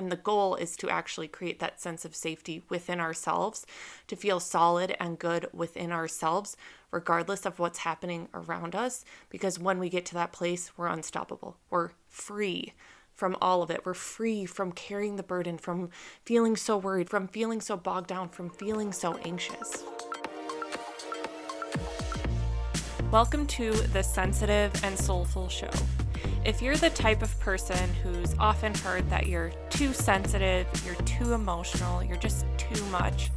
And the goal is to actually create that sense of safety within ourselves, to feel solid and good within ourselves, regardless of what's happening around us. Because when we get to that place, we're unstoppable, we're free from all of it. We're free from carrying the burden, from feeling so worried, from feeling so bogged down, from feeling so anxious. Welcome to the Sensitive and Soulful Show. If you're the type of person who's often heard that you're too sensitive, you're too emotional, you're just too much,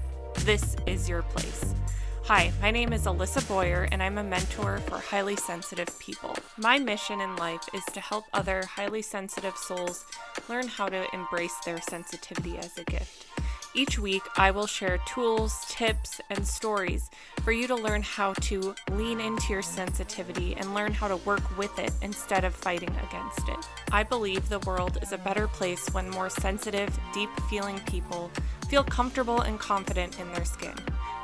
this is your place. Hi, my name is Alissa Boyer, and I'm a mentor for highly sensitive people. My mission in life is to help other highly sensitive souls learn how to embrace their sensitivity as a gift. Each week, I will share tools, tips, and stories for you to learn how to lean into your sensitivity and learn how to work with it instead of fighting against it. I believe the world is a better place when more sensitive, deep feeling people feel comfortable and confident in their skin.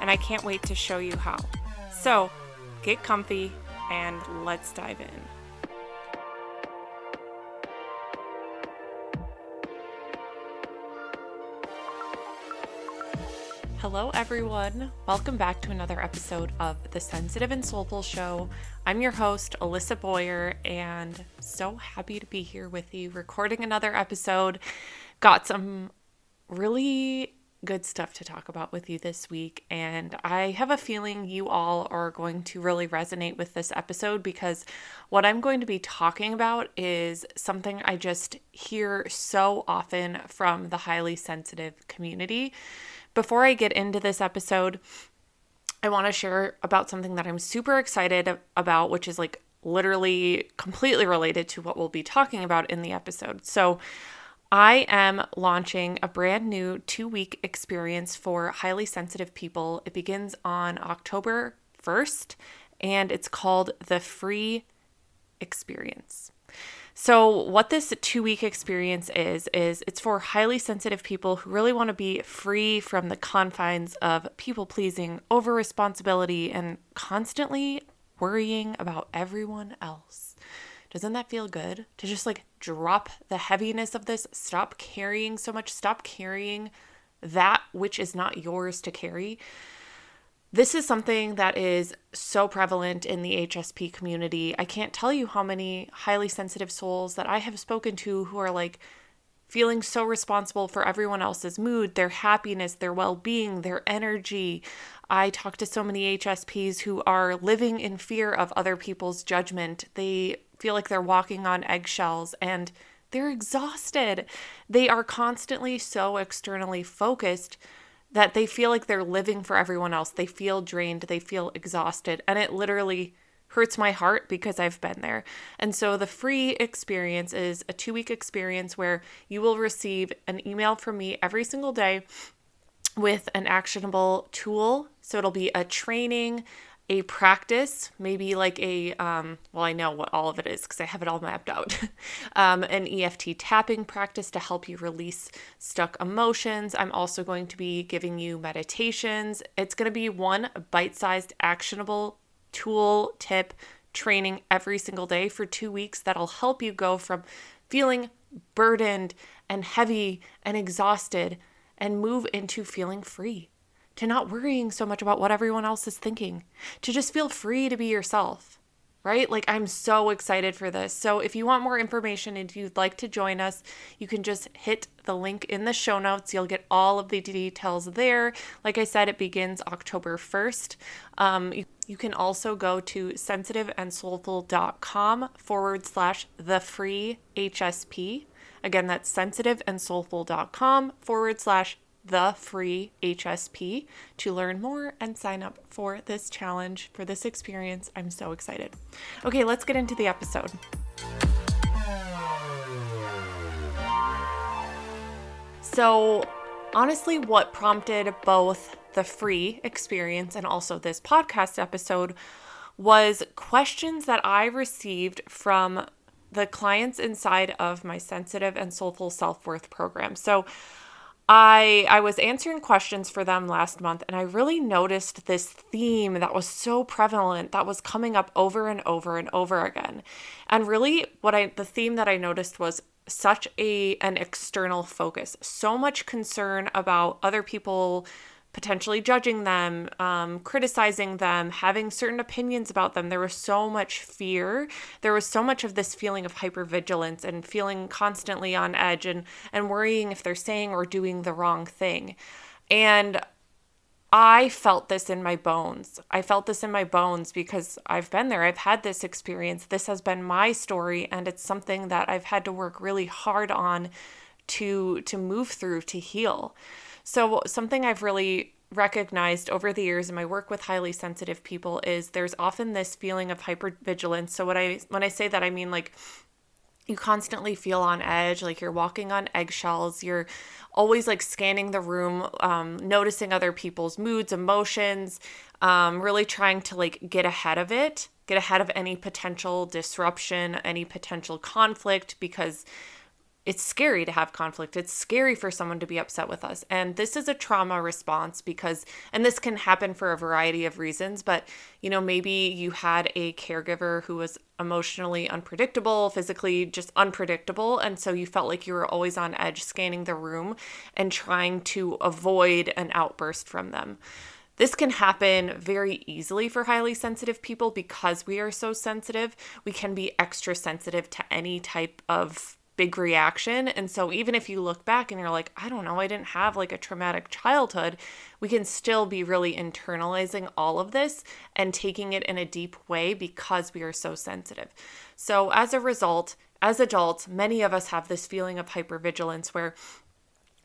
And I can't wait to show you how. So, get comfy and let's dive in. Hello, everyone. Welcome back to another episode of the Sensitive and Soulful Show. I'm your host, Alissa Boyer, and so happy to be here with you recording another episode. Got some really good stuff to talk about with you this week, and I have a feeling you all are going to really resonate with this episode because what I'm going to be talking about is something I just hear so often from the highly sensitive community before I get into this episode, I want to share about something that I'm super excited about, which is like literally completely related to what we'll be talking about in the episode. So, I am launching a brand new two week experience for highly sensitive people. It begins on October 1st and it's called the Free Experience. So, what this two week experience is, is it's for highly sensitive people who really want to be free from the confines of people pleasing, over responsibility, and constantly worrying about everyone else. Doesn't that feel good? To just like drop the heaviness of this, stop carrying so much, stop carrying that which is not yours to carry. This is something that is so prevalent in the HSP community. I can't tell you how many highly sensitive souls that I have spoken to who are like feeling so responsible for everyone else's mood, their happiness, their well being, their energy. I talk to so many HSPs who are living in fear of other people's judgment. They feel like they're walking on eggshells and they're exhausted. They are constantly so externally focused that they feel like they're living for everyone else. They feel drained, they feel exhausted, and it literally hurts my heart because I've been there. And so the free experience is a 2-week experience where you will receive an email from me every single day with an actionable tool. So it'll be a training, a practice, maybe like a, um, well, I know what all of it is because I have it all mapped out. um, an EFT tapping practice to help you release stuck emotions. I'm also going to be giving you meditations. It's going to be one bite sized, actionable tool, tip, training every single day for two weeks that'll help you go from feeling burdened and heavy and exhausted and move into feeling free to not worrying so much about what everyone else is thinking, to just feel free to be yourself, right? Like, I'm so excited for this. So, if you want more information and you'd like to join us, you can just hit the link in the show notes. You'll get all of the details there. Like I said, it begins October 1st. Um, you, you can also go to sensitiveandsoulful.com forward slash the free HSP. Again, that's sensitiveandsoulful.com forward slash the free HSP to learn more and sign up for this challenge, for this experience. I'm so excited. Okay, let's get into the episode. So, honestly, what prompted both the free experience and also this podcast episode was questions that I received from the clients inside of my sensitive and soulful self worth program. So, I I was answering questions for them last month and I really noticed this theme that was so prevalent that was coming up over and over and over again. And really what I the theme that I noticed was such a an external focus, so much concern about other people potentially judging them, um, criticizing them, having certain opinions about them. There was so much fear. There was so much of this feeling of hypervigilance and feeling constantly on edge and and worrying if they're saying or doing the wrong thing. And I felt this in my bones. I felt this in my bones because I've been there. I've had this experience. This has been my story and it's something that I've had to work really hard on to to move through to heal. So something I've really recognized over the years in my work with highly sensitive people is there's often this feeling of hypervigilance. So what I when I say that I mean like you constantly feel on edge, like you're walking on eggshells. You're always like scanning the room, um, noticing other people's moods, emotions, um, really trying to like get ahead of it, get ahead of any potential disruption, any potential conflict, because it's scary to have conflict. It's scary for someone to be upset with us. And this is a trauma response because, and this can happen for a variety of reasons, but you know, maybe you had a caregiver who was emotionally unpredictable, physically just unpredictable. And so you felt like you were always on edge, scanning the room and trying to avoid an outburst from them. This can happen very easily for highly sensitive people because we are so sensitive. We can be extra sensitive to any type of big reaction. And so even if you look back and you're like, I don't know, I didn't have like a traumatic childhood, we can still be really internalizing all of this and taking it in a deep way because we are so sensitive. So as a result, as adults, many of us have this feeling of hypervigilance where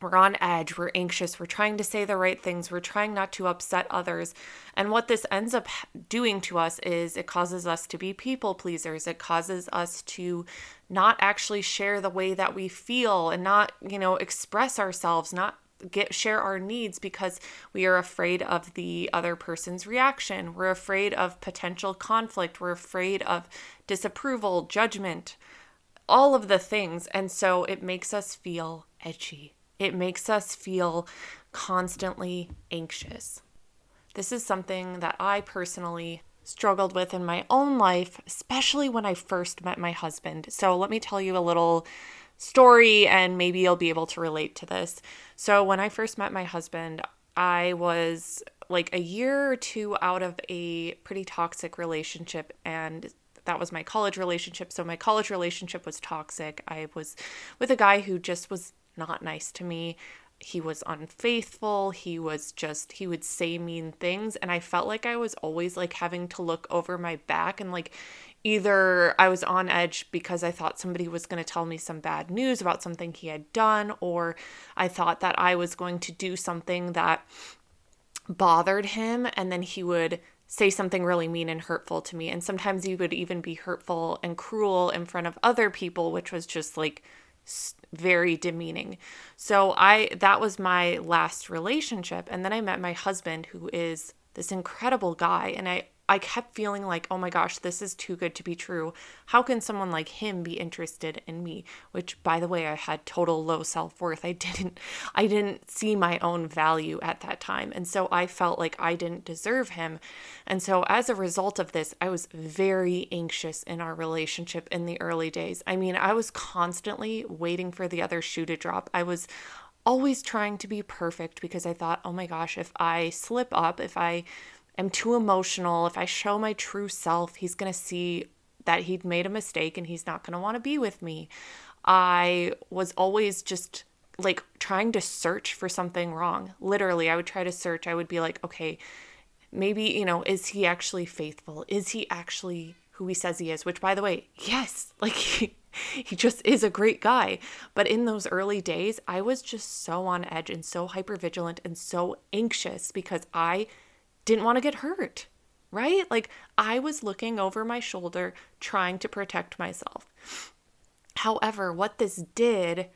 we're on edge, we're anxious, we're trying to say the right things, we're trying not to upset others. And what this ends up doing to us is it causes us to be people pleasers. It causes us to not actually share the way that we feel and not, you know, express ourselves, not get share our needs because we are afraid of the other person's reaction. We're afraid of potential conflict. We're afraid of disapproval, judgment, all of the things. And so it makes us feel edgy. It makes us feel constantly anxious. This is something that I personally struggled with in my own life, especially when I first met my husband. So, let me tell you a little story and maybe you'll be able to relate to this. So, when I first met my husband, I was like a year or two out of a pretty toxic relationship and that was my college relationship. So my college relationship was toxic. I was with a guy who just was not nice to me. He was unfaithful. He was just, he would say mean things. And I felt like I was always like having to look over my back and like either I was on edge because I thought somebody was going to tell me some bad news about something he had done, or I thought that I was going to do something that bothered him. And then he would say something really mean and hurtful to me. And sometimes he would even be hurtful and cruel in front of other people, which was just like very demeaning. So I that was my last relationship and then I met my husband who is this incredible guy and I I kept feeling like, oh my gosh, this is too good to be true. How can someone like him be interested in me? Which by the way, I had total low self-worth. I didn't I didn't see my own value at that time. And so I felt like I didn't deserve him. And so as a result of this, I was very anxious in our relationship in the early days. I mean, I was constantly waiting for the other shoe to drop. I was always trying to be perfect because I thought, oh my gosh, if I slip up, if I am too emotional, if I show my true self, he's going to see that he'd made a mistake and he's not going to want to be with me. I was always just like trying to search for something wrong. Literally, I would try to search. I would be like, okay, maybe, you know, is he actually faithful? Is he actually who he says he is? Which, by the way, yes, like he, he just is a great guy. But in those early days, I was just so on edge and so hyper vigilant and so anxious because I didn't want to get hurt, right? Like I was looking over my shoulder trying to protect myself. However, what this did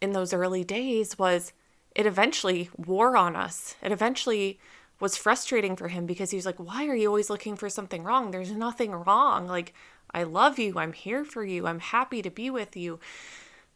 in those early days was it eventually wore on us. It eventually was frustrating for him because he was like, Why are you always looking for something wrong? There's nothing wrong. Like, I love you. I'm here for you. I'm happy to be with you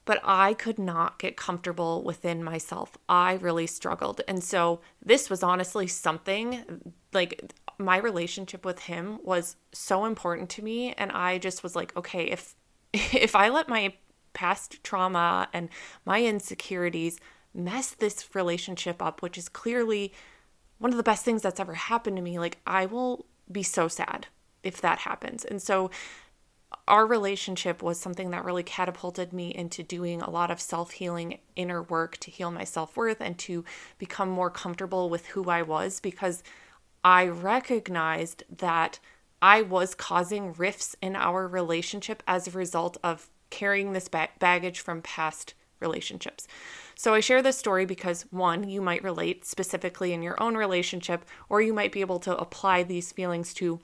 but I could not get comfortable within myself. I really struggled. And so this was honestly something like my relationship with him was so important to me and I just was like, okay, if if I let my past trauma and my insecurities mess this relationship up, which is clearly one of the best things that's ever happened to me, like I will be so sad if that happens. And so our relationship was something that really catapulted me into doing a lot of self healing inner work to heal my self worth and to become more comfortable with who I was because I recognized that I was causing rifts in our relationship as a result of carrying this ba- baggage from past relationships. So I share this story because one, you might relate specifically in your own relationship, or you might be able to apply these feelings to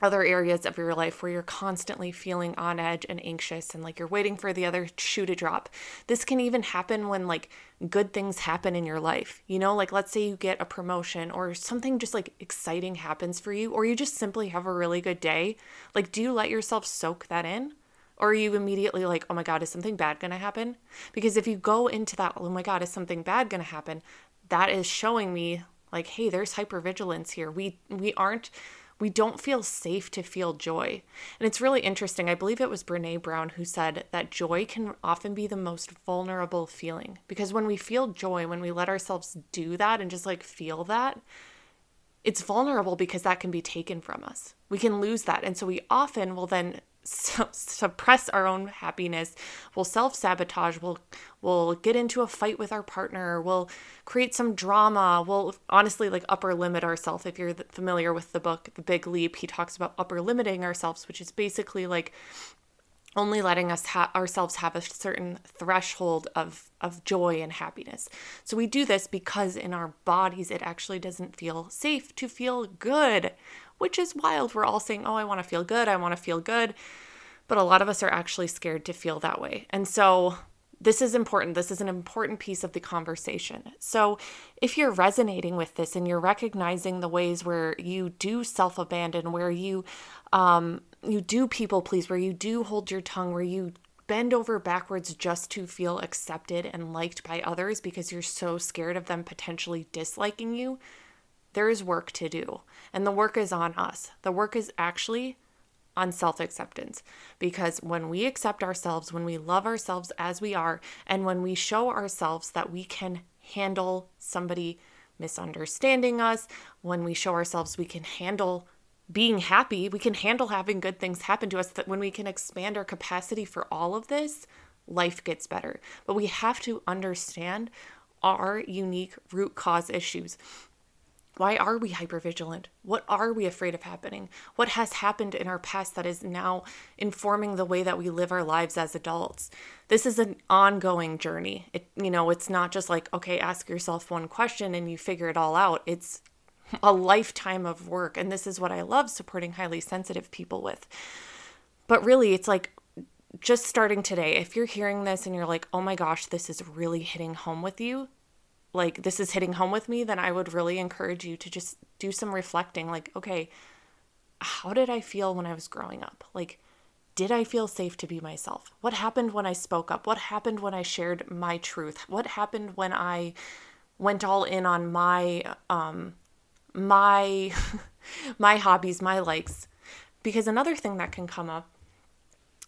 other areas of your life where you're constantly feeling on edge and anxious and like you're waiting for the other shoe to drop. This can even happen when like good things happen in your life. You know, like let's say you get a promotion or something just like exciting happens for you or you just simply have a really good day. Like do you let yourself soak that in? Or are you immediately like, "Oh my god, is something bad to happen?" Because if you go into that, "Oh my god, is something bad to happen?" that is showing me like, "Hey, there's hypervigilance here. We we aren't we don't feel safe to feel joy. And it's really interesting. I believe it was Brene Brown who said that joy can often be the most vulnerable feeling because when we feel joy, when we let ourselves do that and just like feel that, it's vulnerable because that can be taken from us. We can lose that. And so we often will then su- suppress our own happiness. We'll self sabotage. We'll we'll get into a fight with our partner. We'll create some drama. We'll honestly like upper limit ourselves. If you're familiar with the book The Big Leap, he talks about upper limiting ourselves, which is basically like only letting us ha- ourselves have a certain threshold of of joy and happiness. So we do this because in our bodies it actually doesn't feel safe to feel good which is wild. We're all saying, oh, I want to feel good. I want to feel good. But a lot of us are actually scared to feel that way. And so this is important. This is an important piece of the conversation. So, if you're resonating with this and you're recognizing the ways where you do self abandon, where you um, you do people please, where you do hold your tongue, where you bend over backwards just to feel accepted and liked by others because you're so scared of them potentially disliking you, there is work to do. And the work is on us. The work is actually on self acceptance. Because when we accept ourselves, when we love ourselves as we are, and when we show ourselves that we can handle somebody misunderstanding us, when we show ourselves we can handle being happy, we can handle having good things happen to us, that when we can expand our capacity for all of this, life gets better. But we have to understand our unique root cause issues. Why are we hypervigilant? What are we afraid of happening? What has happened in our past that is now informing the way that we live our lives as adults? This is an ongoing journey. It you know, it's not just like, okay, ask yourself one question and you figure it all out. It's a lifetime of work and this is what I love supporting highly sensitive people with. But really, it's like just starting today. If you're hearing this and you're like, "Oh my gosh, this is really hitting home with you." like this is hitting home with me, then I would really encourage you to just do some reflecting like, okay, how did I feel when I was growing up? Like, did I feel safe to be myself? What happened when I spoke up? What happened when I shared my truth? What happened when I went all in on my um my my hobbies, my likes? Because another thing that can come up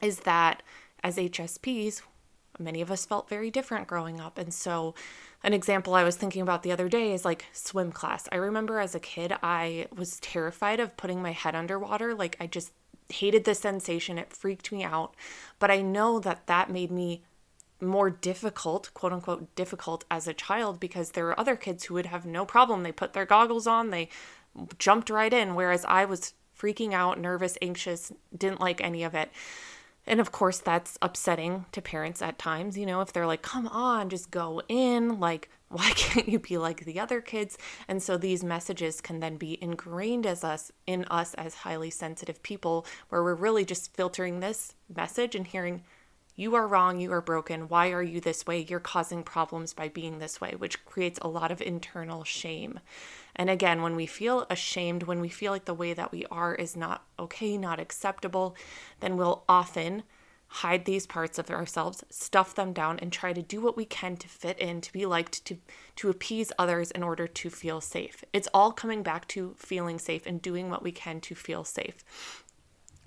is that as HSPs, many of us felt very different growing up. And so an example I was thinking about the other day is like swim class. I remember as a kid, I was terrified of putting my head underwater. Like, I just hated the sensation, it freaked me out. But I know that that made me more difficult, quote unquote, difficult as a child because there were other kids who would have no problem. They put their goggles on, they jumped right in, whereas I was freaking out, nervous, anxious, didn't like any of it. And of course, that's upsetting to parents at times, you know, if they're like, come on, just go in. Like, why can't you be like the other kids? And so these messages can then be ingrained as us in us as highly sensitive people, where we're really just filtering this message and hearing, you are wrong, you are broken, why are you this way? You're causing problems by being this way, which creates a lot of internal shame. And again, when we feel ashamed, when we feel like the way that we are is not okay, not acceptable, then we'll often hide these parts of ourselves, stuff them down and try to do what we can to fit in, to be liked, to to appease others in order to feel safe. It's all coming back to feeling safe and doing what we can to feel safe.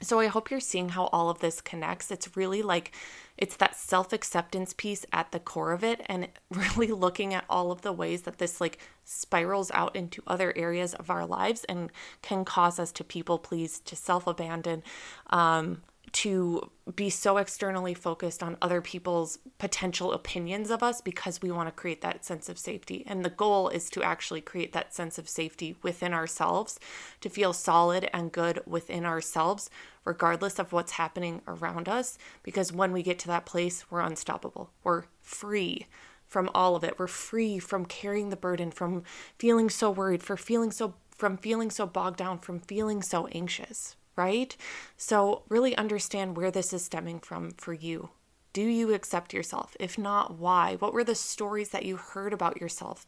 So I hope you're seeing how all of this connects. It's really like it's that self-acceptance piece at the core of it and really looking at all of the ways that this like spirals out into other areas of our lives and can cause us to people please, to self-abandon, um, to be so externally focused on other people's potential opinions of us because we want to create that sense of safety. And the goal is to actually create that sense of safety within ourselves, to feel solid and good within ourselves, regardless of what's happening around us. Because when we get to that place, we're unstoppable, we're free from all of it. We're free from carrying the burden, from feeling so worried, for feeling so from feeling so bogged down, from feeling so anxious, right? So, really understand where this is stemming from for you. Do you accept yourself? If not, why? What were the stories that you heard about yourself?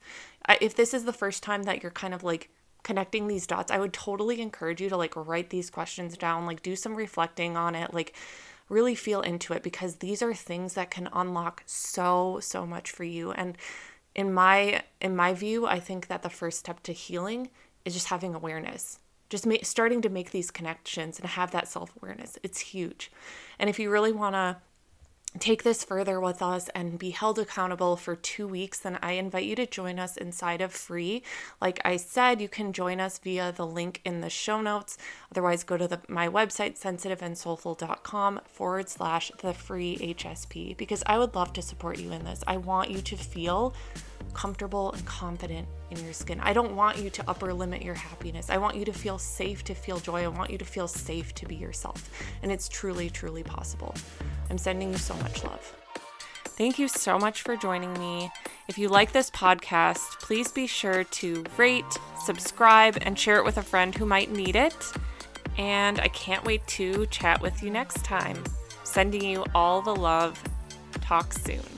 If this is the first time that you're kind of like connecting these dots, I would totally encourage you to like write these questions down, like do some reflecting on it, like really feel into it because these are things that can unlock so so much for you and in my in my view, I think that the first step to healing is just having awareness just ma- starting to make these connections and have that self awareness. It's huge. And if you really want to take this further with us and be held accountable for two weeks, then I invite you to join us inside of Free. Like I said, you can join us via the link in the show notes. Otherwise, go to the, my website, sensitiveandsoulful.com forward slash the free HSP, because I would love to support you in this. I want you to feel comfortable and confident in your skin. I don't want you to upper limit your happiness. I want you to feel safe to feel joy. I want you to feel safe to be yourself. And it's truly, truly possible. I'm sending you so much love. Thank you so much for joining me. If you like this podcast, please be sure to rate, subscribe, and share it with a friend who might need it. And I can't wait to chat with you next time. Sending you all the love. Talk soon.